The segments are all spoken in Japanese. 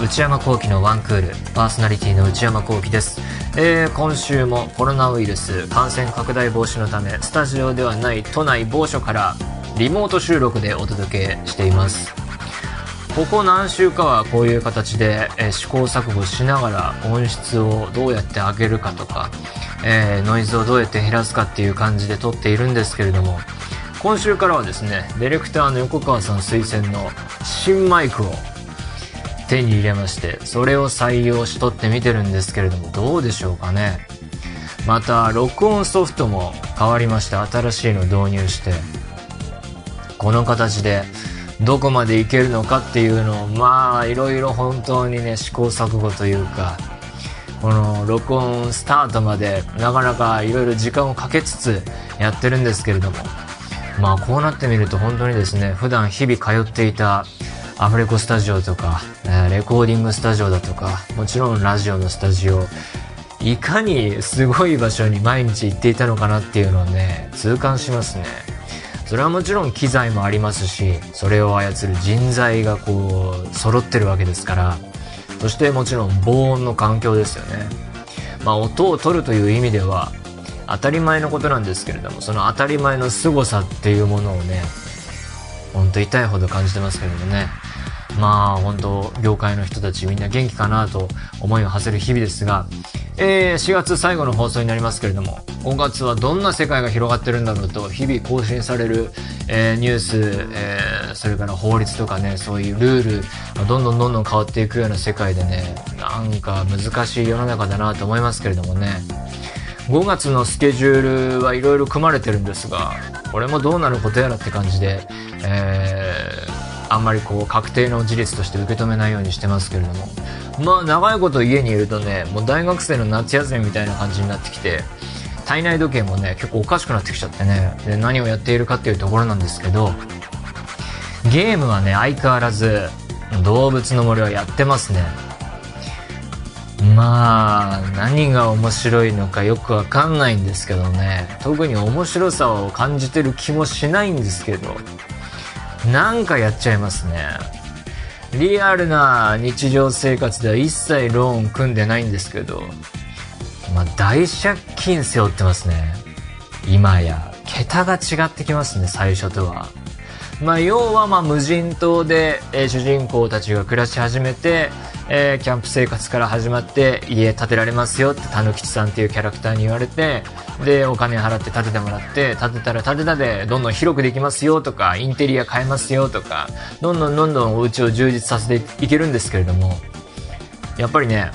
内山聖輝のワンクールパーソナリティの内山聖輝です、えー、今週もコロナウイルス感染拡大防止のためスタジオではない都内某所からリモート収録でお届けしています。ここ何週かはこういう形で、えー、試行錯誤しながら音質をどうやって上げるかとか、えー、ノイズをどうやって減らすかっていう感じで撮っているんですけれども今週からはですねディレクターの横川さん推薦の新マイクを手に入れましてそれを採用しとってみてるんですけれどもどうでしょうかね。また録音ソフトも変わりまして新しいの導入してこの形でどこまでいけるのかっていうのをまあいろいろ本当にね試行錯誤というかこの録音スタートまでなかなかいろいろ時間をかけつつやってるんですけれどもまあこうなってみると本当にですね普段日々通っていたアフレコスタジオとか、えレコーディングスタジオだとか、もちろんラジオのスタジオ、いかにすごい場所に毎日行っていたのかなっていうのをね、痛感しますね。それはもちろん機材もありますし、それを操る人材がこう、揃ってるわけですから、そしてもちろん防音の環境ですよね。まあ音を取るという意味では、当たり前のことなんですけれども、その当たり前の凄さっていうものをね、ほんと痛いほど感じてますけどもね。まあ本当業界の人たちみんな元気かなと思いを馳せる日々ですが、えー、4月最後の放送になりますけれども5月はどんな世界が広がってるんだろうと日々更新される、えー、ニュース、えー、それから法律とかねそういうルールどんどんどんどん変わっていくような世界でねなんか難しい世の中だなと思いますけれどもね。5月のスケジュールはいろいろ組まれてるんですがこれもどうなることやらって感じで、えーあんまりこう確定の事実として受け止めないようにしてますけれども。まあ長いこと家にいるとねもう大学生の夏休みみたいな感じになってきて体内時計もね結構おかしくなってきちゃってね。で何をやっているかっていうところなんですけどゲームはね相変わらず動物の森はやってますね。まあ何が面白いのかよくわかんないんですけどね。特に面白さを感じてる気もしないんですけど。なんかやっちゃいますね。リアルな日常生活では一切ローン組んでないんですけど、まあ、大借金背負ってますね。今や。桁が違ってきますね最初とは。まあ要はまあ無人島で、えー、主人公たちが暮らし始めてえー、キャンプ生活から始まって家建てられますよってたぬきちさんっていうキャラクターに言われてでお金払って建ててもらって建てたら建てたでどんどん広くできますよとかインテリア変えますよとかどんどんどんどんお家を充実させていけるんですけれどもやっぱりね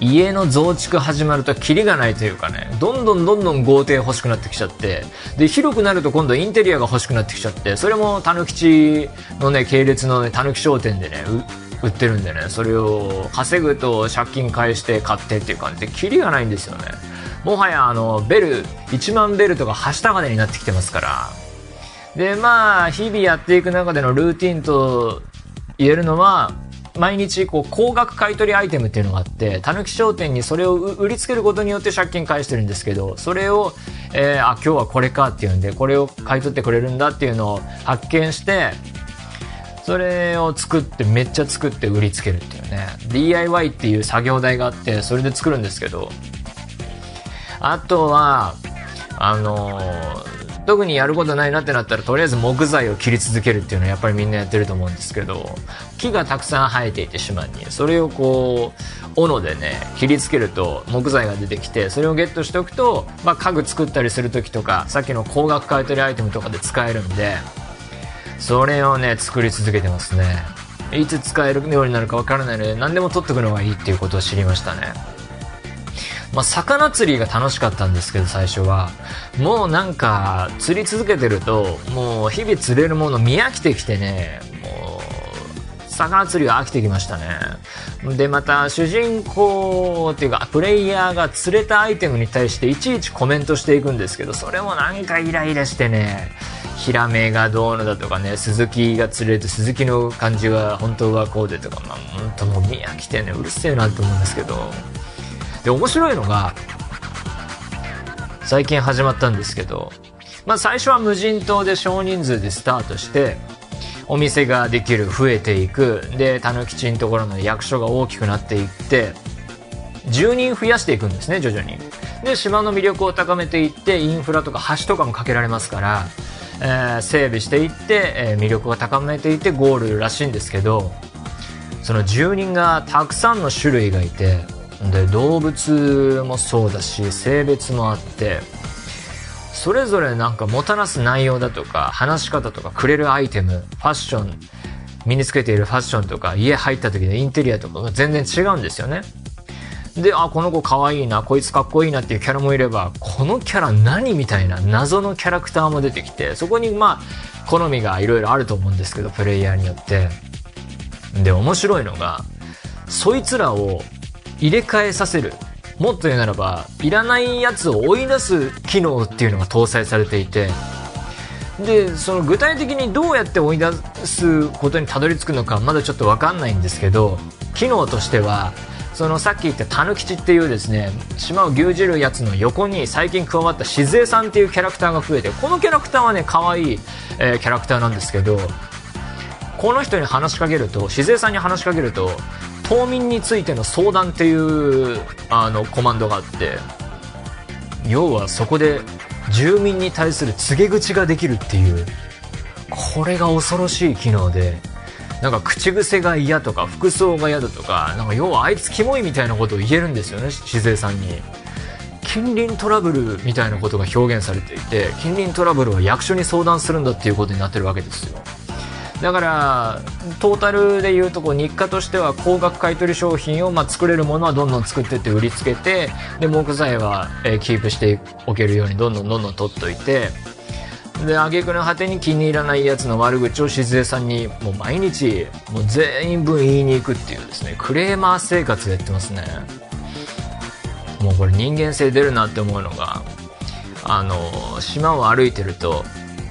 家の増築始まるとキリがないというかねどんどんどんどん豪邸欲しくなってきちゃってで広くなると今度インテリアが欲しくなってきちゃってそれもたぬきちのね系列のねたぬき商店でね売ってるんでねそれを稼ぐと借金返して買ってっていう感じでキリがないんですよね。もはやあのベル1万ベルとかはした金になってきてますから。でまあ日々やっていく中でのルーティンと言えるのは毎日こう高額買取アイテムっていうのがあってたぬき商店にそれを売りつけることによって借金返してるんですけどそれを、えー、あ今日はこれかっていうんでこれを買い取ってくれるんだっていうのを発見してそれを作ってめっちゃ作って売りつけるっていうね。DIY っていう作業台があってそれで作るんですけどあとはあのー、特にやることないなってなったらとりあえず木材を切り続けるっていうのはやっぱりみんなやってると思うんですけど木がたくさん生えていて島にそれをこう斧でね切りつけると木材が出てきてそれをゲットしておくと、まあ、家具作ったりする時とかさっきの高額買取アイテムとかで使えるんでそれをね作り続けてますね。いつ使えるようになるかわからないので何でも取っておくのがいいっていうことを知りましたね。まあ、魚釣りが楽しかったんですけど最初は。もうなんか釣り続けてるともう日々釣れるもの見飽きてきてね。もう魚釣りが飽きてきましたね。でまた主人公っていうかプレイヤーが釣れたアイテムに対していちいちコメントしていくんですけどそれもなんかイライラしてね。ヒラメがどうのだとかね、鈴木が釣れると鈴木の感じが本当はこうでとか、まあ本当もう見飽きてね、うるせえなと思うんですけど。で、面白いのが、最近始まったんですけど、まあ最初は無人島で少人数でスタートして、お店ができる、増えていく。で、たぬきちのところの役所が大きくなっていって、住人増やしていくんですね、徐々に。で、島の魅力を高めていって、インフラとか橋とかもかけられますから、えー、整備していって、えー、魅力を高めていってゴールらしいんですけど、その住人がたくさんの種類がいて、で、動物もそうだし、性別もあって、それぞれなんかもたらす内容だとか、話し方とか、くれるアイテム、ファッション、身につけているファッションとか、家入った時のインテリアとかが全然違うんですよね。で、あ、この子可愛いな、こいつかっこいいなっていうキャラもいれば、このキャラ何みたいな謎のキャラクターも出てきて、そこにまあ、好みがいろいろあると思うんですけど、プレイヤーによって。で、面白いのが、そいつらを入れ替えさせる。もっと言うならば、いらないやつを追い出す機能っていうのが搭載されていて、で、その具体的にどうやって追い出すことにたどり着くのかまだちょっとわかんないんですけど、機能としては、そのさっき言ったタヌキチっていうですね、島を牛耳るやつの横に最近加わった静江さんっていうキャラクターが増えて、このキャラクターはね、可愛い、えー、キャラクターなんですけど、この人に話しかけると、静江さんに話しかけると、島民についての相談っていうあのコマンドがあって、要はそこで住民に対する告げ口ができるっていう、これが恐ろしい機能で、なんか口癖が嫌とか服装が嫌だとかなんか要はあいつキモいみたいなことを言えるんですよね静江さんに。近隣トラブルみたいなことが表現されていて近隣トラブルは役所に相談するんだっていうことになってるわけですよ。だからトータルでいうとこう日課としては高額買取商品をまあ作れるものはどんどん作ってって売りつけてで木材は、えー、キープしておけるようにどんどんどんどん取っといてで挙句の果てに気に入らないやつの悪口を静江さんにもう毎日もう全員分言いに行くっていうですねクレーマー生活やってますね。もうこれ人間性出るなって思うのがあの島を歩いてると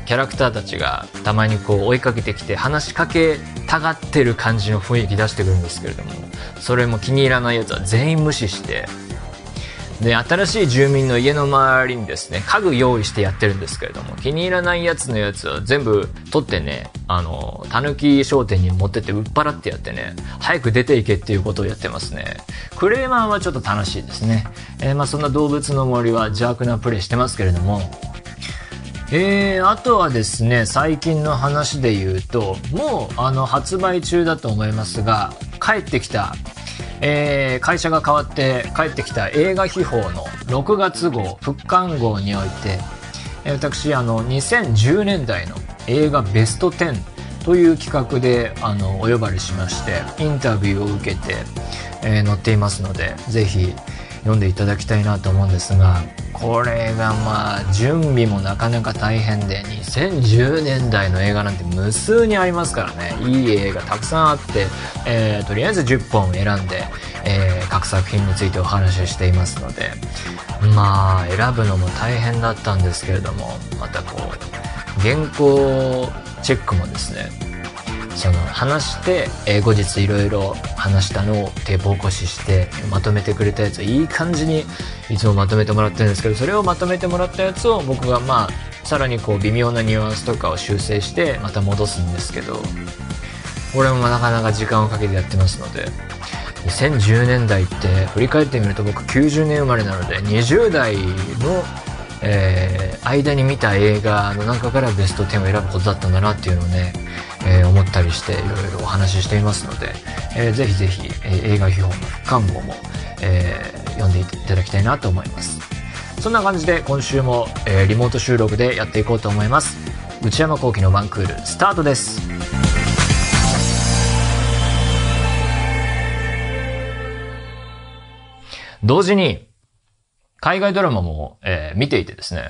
キャラクターたちがたまにこう追いかけてきて話しかけたがってる感じの雰囲気出してくるんですけれどもそれも気に入らないやつは全員無視してで、新しい住民の家の周りにですね、家具用意してやってるんですけれども、気に入らないやつのやつを全部取ってね、あの、たぬき商店に持ってって売っ払ってやってね、早く出ていけっていうことをやってますね。クレーマーはちょっと楽しいですね。えー、まあそんな動物の森は邪悪なプレイしてますけれども、えー、あとはですね、最近の話で言うと、もう、あの、発売中だと思いますが、帰ってきたえー、会社が変わって帰ってきた映画秘宝の6月号復刊号において、私あの2010年代の映画ベスト10という企画であのお呼ばれしましてインタビューを受けて、えー、載っていますのでぜひ読んでいただきたいなと思うんですがこれがまあ準備もなかなか大変で2010年代の映画なんて無数にありますからね。いい映画たくさんあって、えー、とりあえず10本選んで、えー、各作品についてお話ししていますのでまあ選ぶのも大変だったんですけれどもまたこう原稿チェックもですねその話して、えー、後日いろいろ話したのをテープ起こししてまとめてくれたやつをいい感じにいつもまとめてもらってるんですけどそれをまとめてもらったやつを僕がまあさらにこう微妙なニュアンスとかを修正してまた戻すんですけどこれもなかなか時間をかけてやってますので2010年代って振り返ってみると僕90年生まれなので20代のえー、間に見た映画の中からベスト10を選ぶことだったんだなっていうのをねえー、思ったりしていろいろお話ししていますので、えー、ぜひぜひ、えー、映画秘宝の復刊号も、えー、読んでいただきたいなと思います。そんな感じで今週も、えー、リモート収録でやっていこうと思います。内山昂輝のワンクールスタートです。同時に海外ドラマも、えー、見ていてですね、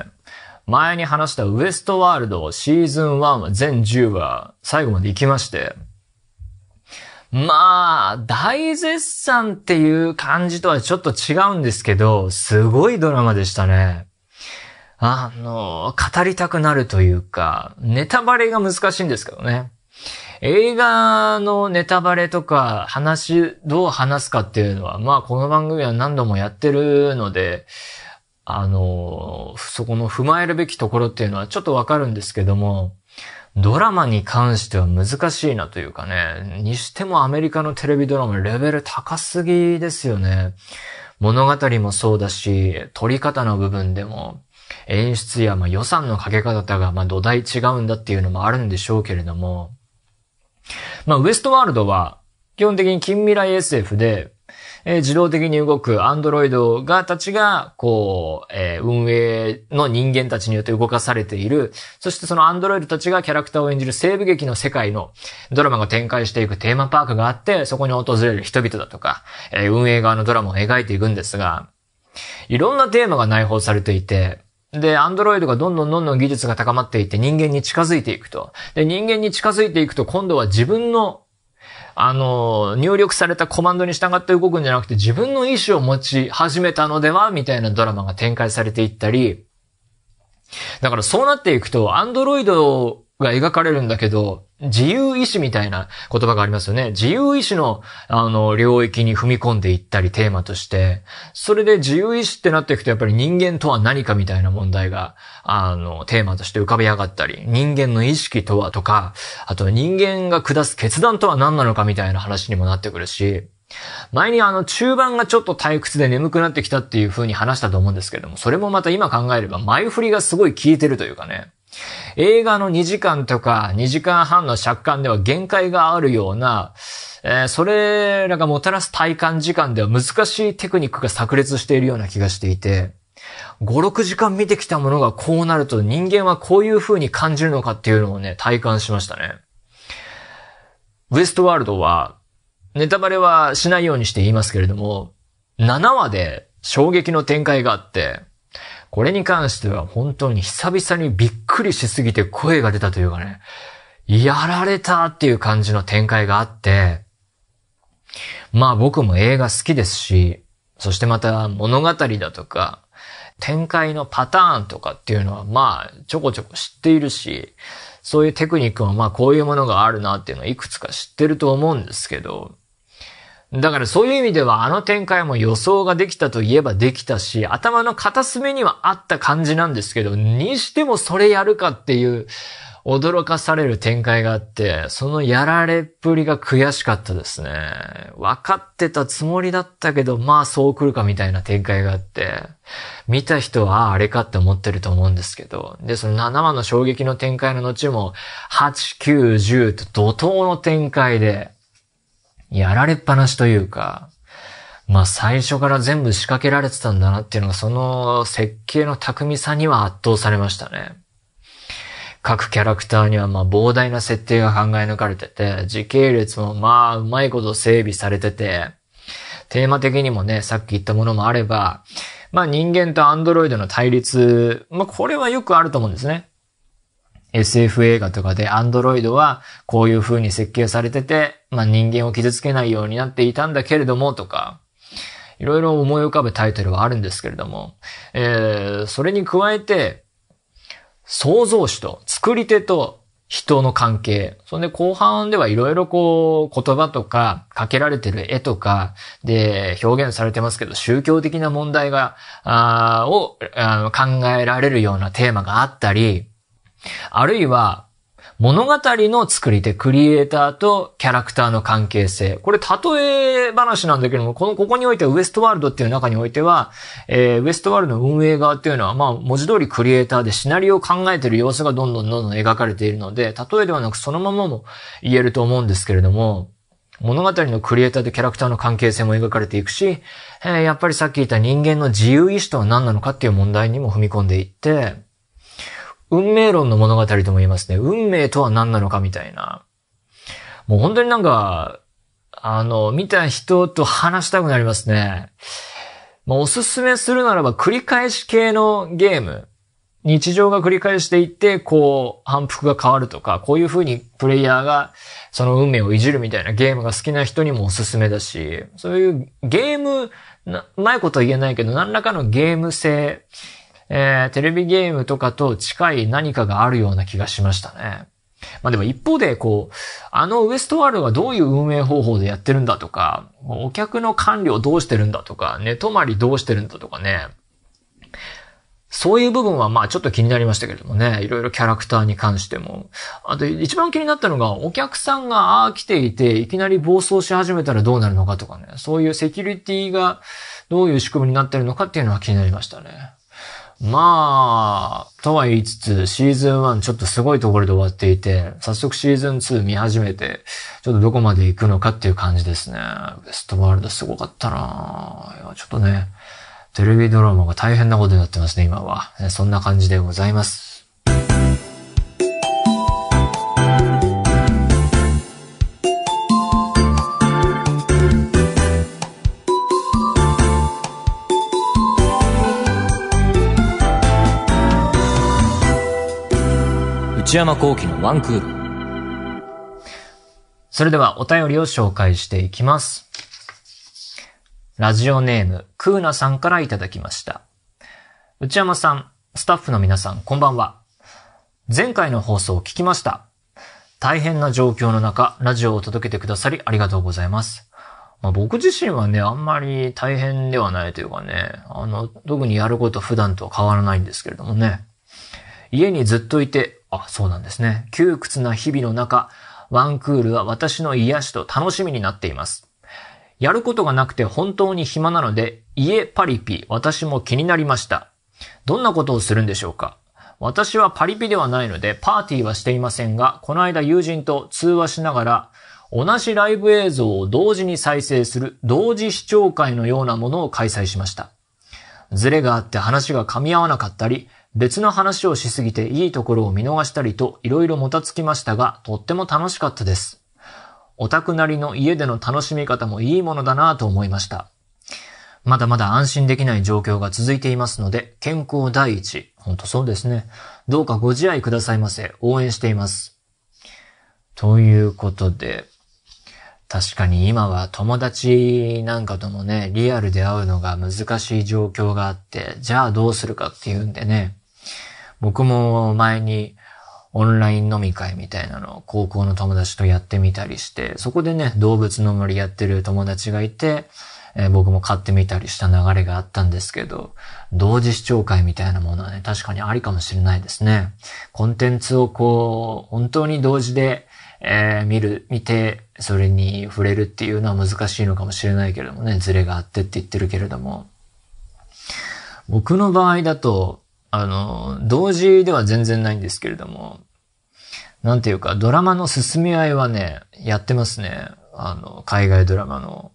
前に話したウエストワールドシーズン1全10話最後まで行きまして、まあ、大絶賛っていう感じとはちょっと違うんですけど、すごいドラマでしたね。あの、語りたくなるというか、ネタバレが難しいんですけどね。映画のネタバレとか話、どう話すかっていうのは、まあこの番組は何度もやってるので、あの、そこの踏まえるべきところっていうのはちょっとわかるんですけども、ドラマに関しては難しいなというかね、にしてもアメリカのテレビドラマレベル高すぎですよね。物語もそうだし、撮り方の部分でも、演出やま予算のかけ方がま土台違うんだっていうのもあるんでしょうけれども、まあウエストワールドは基本的に近未来 SF で、えー、自動的に動くアンドロイドが、たちが、こう、えー、運営の人間たちによって動かされている。そしてそのアンドロイドたちがキャラクターを演じる西部劇の世界のドラマが展開していくテーマパークがあって、そこに訪れる人々だとか、えー、運営側のドラマを描いていくんですが、いろんなテーマが内包されていて、で、アンドロイドがどんどんどんどん技術が高まっていって人間に近づいていくと。で、人間に近づいていくと今度は自分のあの、入力されたコマンドに従って動くんじゃなくて自分の意思を持ち始めたのではみたいなドラマが展開されていったり、だからそうなっていくと、アンドロイドが描かれるんだけど、自由意志みたいな言葉がありますよね。自由意志の、あの、領域に踏み込んでいったりテーマとして、それで自由意志ってなっていくとやっぱり人間とは何かみたいな問題が、あの、テーマとして浮かび上がったり、人間の意識とはとか、あと人間が下す決断とは何なのかみたいな話にもなってくるし、前にあの中盤がちょっと退屈で眠くなってきたっていう風に話したと思うんですけども、それもまた今考えれば前振りがすごい効いてるというかね。映画の2時間とか2時間半の尺間では限界があるような、えー、それらがもたらす体感時間では難しいテクニックが炸裂しているような気がしていて、5、6時間見てきたものがこうなると人間はこういう風に感じるのかっていうのをね、体感しましたね。ウエストワールドは、ネタバレはしないようにして言いますけれども、7話で衝撃の展開があって、これに関しては本当に久々にびっくりしすぎて声が出たというかね、やられたっていう感じの展開があって、まあ僕も映画好きですし、そしてまた物語だとか、展開のパターンとかっていうのはまあちょこちょこ知っているし、そういうテクニックもまあこういうものがあるなっていうのはいくつか知ってると思うんですけど、だからそういう意味ではあの展開も予想ができたといえばできたし、頭の片隅にはあった感じなんですけど、にしてもそれやるかっていう驚かされる展開があって、そのやられっぷりが悔しかったですね。分かってたつもりだったけど、まあそう来るかみたいな展開があって、見た人はあれかって思ってると思うんですけど、で、その7話の衝撃の展開の後も、8、9、10と怒涛の展開で、やられっぱなしというか、まあ最初から全部仕掛けられてたんだなっていうのが、その設計の巧みさには圧倒されましたね。各キャラクターにはまあ膨大な設定が考え抜かれてて、時系列もまあうまいこと整備されてて、テーマ的にもね、さっき言ったものもあれば、まあ人間とアンドロイドの対立、まあこれはよくあると思うんですね。SF 映画とかでアンドロイドはこういう風に設計されてて、まあ人間を傷つけないようになっていたんだけれどもとか、いろいろ思い浮かぶタイトルはあるんですけれども、えー、それに加えて、創造主と作り手と人の関係。そんで後半ではいろいろこう言葉とかかけられてる絵とかで表現されてますけど宗教的な問題が、あを考えられるようなテーマがあったり、あるいは、物語の作り手、クリエイターとキャラクターの関係性。これ、例え話なんだけども、この、ここにおいてはウエストワールドっていう中においては、えー、ウエストワールドの運営側っていうのは、まあ、文字通りクリエイターでシナリオを考えてる様子がどんどんどんどん描かれているので、例えではなくそのままも言えると思うんですけれども、物語のクリエイターとキャラクターの関係性も描かれていくし、えー、やっぱりさっき言った人間の自由意志とは何なのかっていう問題にも踏み込んでいって、運命論の物語とも言いますね。運命とは何なのかみたいな。もう本当になんか、あの、見た人と話したくなりますね。まあ、おすすめするならば繰り返し系のゲーム。日常が繰り返していって、こう、反復が変わるとか、こういう風にプレイヤーがその運命をいじるみたいなゲームが好きな人にもおすすめだし、そういうゲーム、うまいことは言えないけど、何らかのゲーム性、えー、テレビゲームとかと近い何かがあるような気がしましたね。まあでも一方で、こう、あのウエストワールドがどういう運営方法でやってるんだとか、お客の管理をどうしてるんだとか、寝泊まりどうしてるんだとかね。そういう部分はまあちょっと気になりましたけれどもね、いろいろキャラクターに関しても。あと一番気になったのが、お客さんがああ来ていて、いきなり暴走し始めたらどうなるのかとかね、そういうセキュリティがどういう仕組みになってるのかっていうのは気になりましたね。まあ、とは言いつつ、シーズン1ちょっとすごいところで終わっていて、早速シーズン2見始めて、ちょっとどこまで行くのかっていう感じですね。ウエストワールドすごかったな、ちょっとね、テレビドラマが大変なことになってますね、今は。そんな感じでございます。内山幸喜のワンクール。それではお便りを紹介していきます。ラジオネーム、クーナさんからいただきました。内山さん、スタッフの皆さん、こんばんは。前回の放送を聞きました。大変な状況の中、ラジオを届けてくださりありがとうございます。まあ、僕自身はね、あんまり大変ではないというかね、あの、特にやること普段とは変わらないんですけれどもね。家にずっといて、あ、そうなんですね。窮屈な日々の中、ワンクールは私の癒しと楽しみになっています。やることがなくて本当に暇なので、家パリピ、私も気になりました。どんなことをするんでしょうか？私はパリピではないので、パーティーはしていませんが、この間友人と通話しながら、同じライブ映像を同時に再生する同時視聴会のようなものを開催しました。ズレがあって話が噛み合わなかったり、別の話をしすぎていいところを見逃したりと色々もたつきましたが、とっても楽しかったです。オタクなりの家での楽しみ方もいいものだなぁと思いました。まだまだ安心できない状況が続いていますので、健康第一。ほんとそうですね。どうかご自愛くださいませ。応援しています。ということで、確かに今は友達なんかともね、リアルで会うのが難しい状況があって、じゃあどうするかっていうんでね、僕も前にオンライン飲み会みたいなのを高校の友達とやってみたりして、そこでね、動物の森やってる友達がいて、えー、僕も買ってみたりした流れがあったんですけど、同時視聴会みたいなものはね、確かにありかもしれないですね。コンテンツをこう、本当に同時で、えー、見る、見て、それに触れるっていうのは難しいのかもしれないけれどもね、ズレがあってって言ってるけれども。僕の場合だと、あの、同時では全然ないんですけれども、なんていうか、ドラマの進み合いはね、やってますね。あの、海外ドラマの。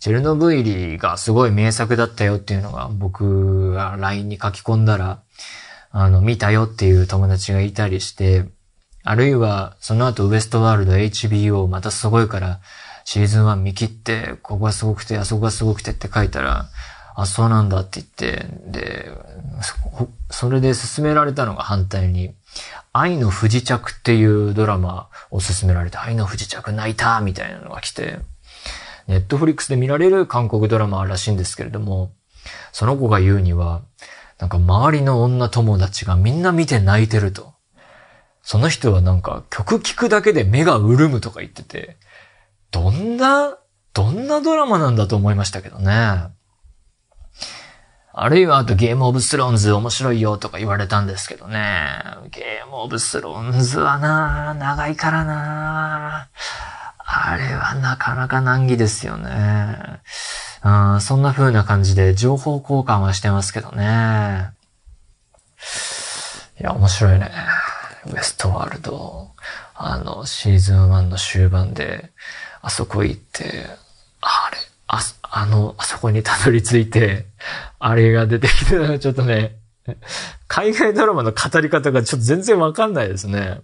チェルノブイリがすごい名作だったよっていうのが僕が LINE に書き込んだら、あの、見たよっていう友達がいたりして、あるいは、その後ウエストワールド HBO またすごいから、シーズン1見切って、ここがすごくて、あそこがすごくてって書いたら、あ、そうなんだって言って、で、それで進められたのが反対に、愛の不時着っていうドラマを勧められて、愛の不時着泣いたみたいなのが来て、ネットフリックスで見られる韓国ドラマらしいんですけれども、その子が言うには、なんか周りの女友達がみんな見て泣いてると。その人はなんか曲聴くだけで目が潤むとか言ってて、どんな、どんなドラマなんだと思いましたけどね。あるいはあとゲームオブスローンズ面白いよとか言われたんですけどね。ゲームオブスローンズはな長いからなあれはなかなか難儀ですよね。うん、そんな風な感じで情報交換はしてますけどね。いや、面白いね。ウエストワールド。あの、シーズン1の終盤で、あそこ行って、あれ、あ、の、あそこにたどり着いて、あれが出てきてちょっとね、海外ドラマの語り方がちょっと全然わかんないですね。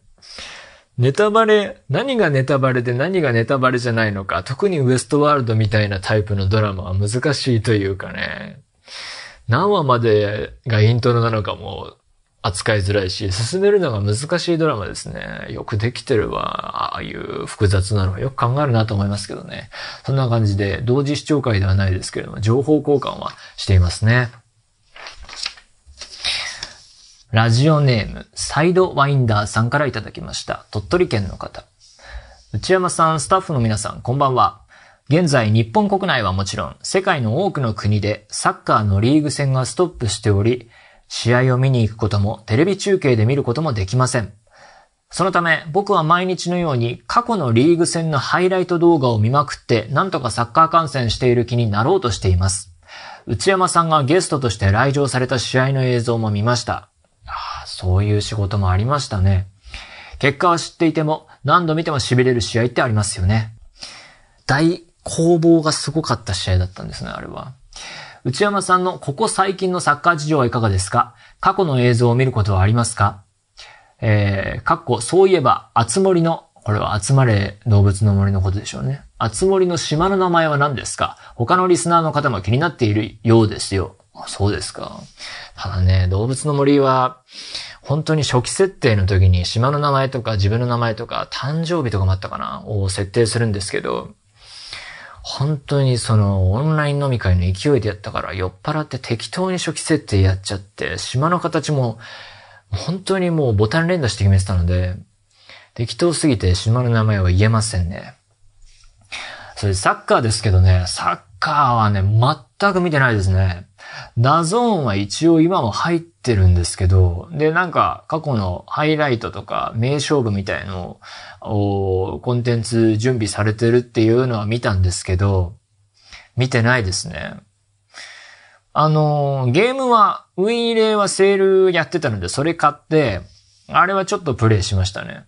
ネタバレ、何がネタバレで何がネタバレじゃないのか、特にウエストワールドみたいなタイプのドラマは難しいというかね、何話までがイントロなのかも扱いづらいし、進めるのが難しいドラマですね。よくできてるわ。ああいう複雑なのはよく考えるなと思いますけどね。そんな感じで、同時視聴会ではないですけれども、情報交換はしていますね。ラジオネーム、サイドワインダーさんからいただきました。鳥取県の方。内山さん、スタッフの皆さん、こんばんは。現在、日本国内はもちろん、世界の多くの国でサッカーのリーグ戦がストップしており、試合を見に行くこともテレビ中継で見ることもできません。そのため僕は毎日のように過去のリーグ戦のハイライト動画を見まくってなんとかサッカー観戦している気になろうとしています。内山さんがゲストとして来場された試合の映像も見ました。ああそういう仕事もありましたね。結果は知っていても何度見ても痺れる試合ってありますよね。大攻防がすごかった試合だったんですね、あれは。内山さんのここ最近のサッカー事情はいかがですか？過去の映像を見ることはありますか？えー、かっこ、そういえば、あつ森の、これは集まれ動物の森のことでしょうね。あつ森の島の名前は何ですか？他のリスナーの方も気になっているようですよ。そうですか。ただね、動物の森は、本当に初期設定の時に島の名前とか自分の名前とか誕生日とかもあったかな？を設定するんですけど、本当にそのオンライン飲み会の勢いでやったから酔っ払って適当に初期設定やっちゃって、島の形も本当にもうボタン連打して決めてたので、適当すぎて島の名前は言えませんね。それサッカーですけどね、サッカーはね、全く見てないですね。DAZN は一応今も入ってるんですけど、で、なんか過去のハイライトとか名勝負みたいのをコンテンツ準備されてるっていうのは見たんですけど、見てないですね。あの、ゲームは、ウイイレはセールやってたので、それ買って、あれはちょっとプレイしましたね。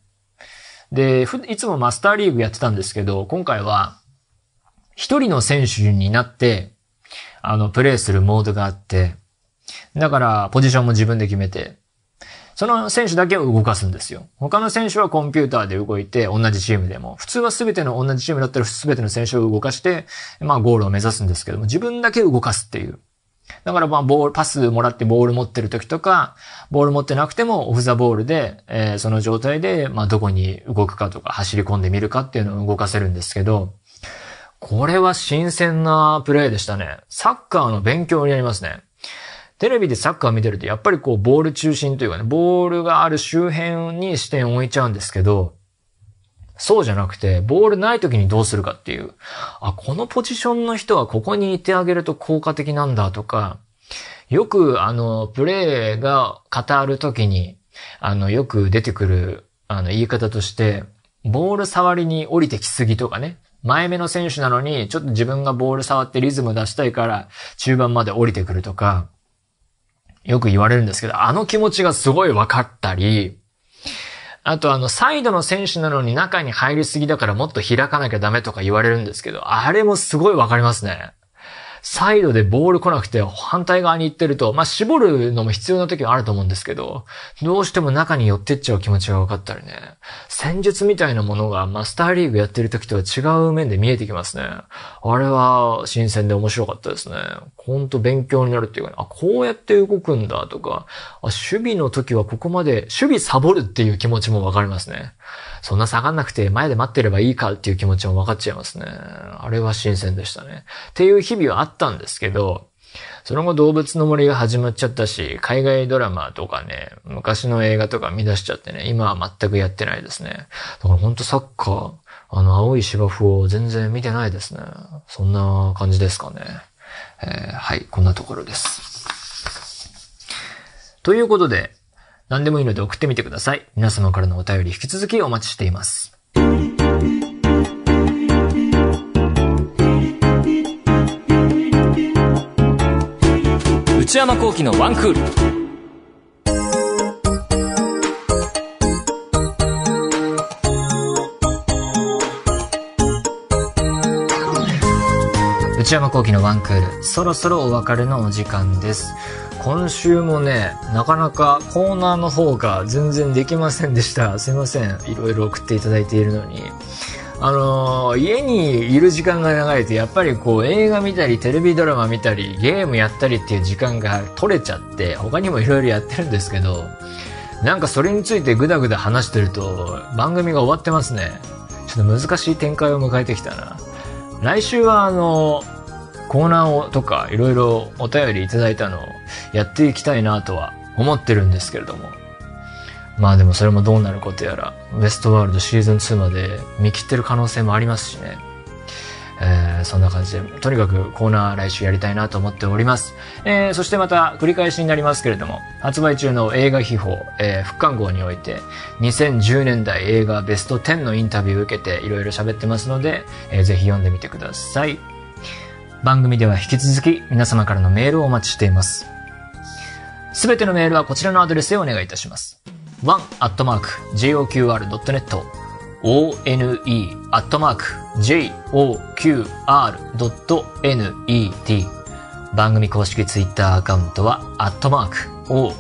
で、いつもマスターリーグやってたんですけど、今回は、一人の選手になって、あの、プレイするモードがあって、だから、ポジションも自分で決めて、その選手だけを動かすんですよ。他の選手はコンピューターで動いて、同じチームでも。普通は全ての同じチームだったら全ての選手を動かして、まあゴールを目指すんですけども、自分だけ動かすっていう。だからまあボール、パスもらってボール持ってる時とか、ボール持ってなくてもオフザボールで、えー、その状態で、まあどこに動くかとか走り込んでみるかっていうのを動かせるんですけど、これは新鮮なプレイでしたね。サッカーの勉強になりますね。テレビでサッカー見てるとやっぱりこうボール中心というかね、ボールがある周辺に視点を置いちゃうんですけど、そうじゃなくて、ボールない時にどうするかっていう。あ、このポジションの人はここにいてあげると効果的なんだとか、よく、あの、プレーが語る時に、あの、よく出てくる、あの、言い方として、ボール触りに降りてきすぎとかね。前目の選手なのに、ちょっと自分がボール触ってリズム出したいから、中盤まで降りてくるとか、よく言われるんですけど、あの気持ちがすごい分かったり、あとあの、サイドの選手なのに中に入りすぎだからもっと開かなきゃダメとか言われるんですけど、あれもすごい分かりますね。サイドでボール来なくて反対側に行ってると、まあ、絞るのも必要な時はあると思うんですけど、どうしても中に寄ってっちゃう気持ちが分かったりね。戦術みたいなものがマスターリーグやってる時とは違う面で見えてきますね。あれは新鮮で面白かったですね。ほんと勉強になるっていうかね、あ、こうやって動くんだとか、あ、守備の時はここまで、守備サボるっていう気持ちも分かりますね。そんな下がんなくて前で待ってればいいかっていう気持ちも分かっちゃいますね。あれは新鮮でしたね。っていう日々はあったんですけど、その後動物の森が始まっちゃったし、海外ドラマとかね、昔の映画とか見出しちゃってね、今は全くやってないですね。だからほんとサッカー、あの、青い芝生を全然見てないですね。そんな感じですかね。えー、はい、こんなところです。ということで、何でもいいので送ってみてください。皆様からのお便り引き続きお待ちしています。内山幸喜のワンクール。内山幸喜のワンクール、そろそろお別れのお時間です。今週もね、なかなかコーナーの方が全然できませんでした。すいません。いろいろ送っていただいているのに。あのー、家にいる時間が長いとやっぱりこう映画見たりテレビドラマ見たりゲームやったりっていう時間が取れちゃって他にもいろいろやってるんですけどなんかそれについてグダグダ話してると番組が終わってますね。ちょっと難しい展開を迎えてきたな。来週はあのコーナーをとかいろいろお便りいただいたのをやっていきたいなとは思ってるんですけれども。まあでもそれもどうなることやら、ウエストワールドシーズン2まで見切ってる可能性もありますしね。えーそんな感じで、とにかくコーナー来週やりたいなと思っております。えーそしてまた繰り返しになりますけれども、発売中の映画秘宝、えー復刊号において、2010年代映画ベスト10のインタビューを受けていろいろ喋ってますので、えーぜひ読んでみてください。番組では引き続き皆様からのメールをお待ちしています。すべてのメールはこちらのアドレスへお願いいたします。one.joqr.net one.joqr.net 番組公式ツイッターアカウントは、アットマーク、one,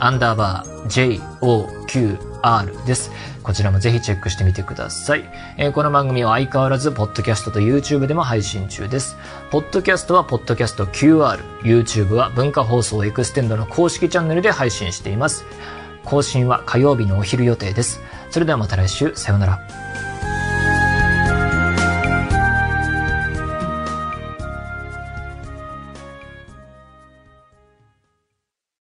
アンダーバー、joqr R です。こちらもぜひチェックしてみてください。えーこの番組は相変わらず、ポッドキャストと YouTube でも配信中です。ポッドキャストは、ポッドキャスト QR、YouTube は文化放送エクステンドの公式チャンネルで配信しています。更新は火曜日のお昼予定です。それではまた来週、さようなら。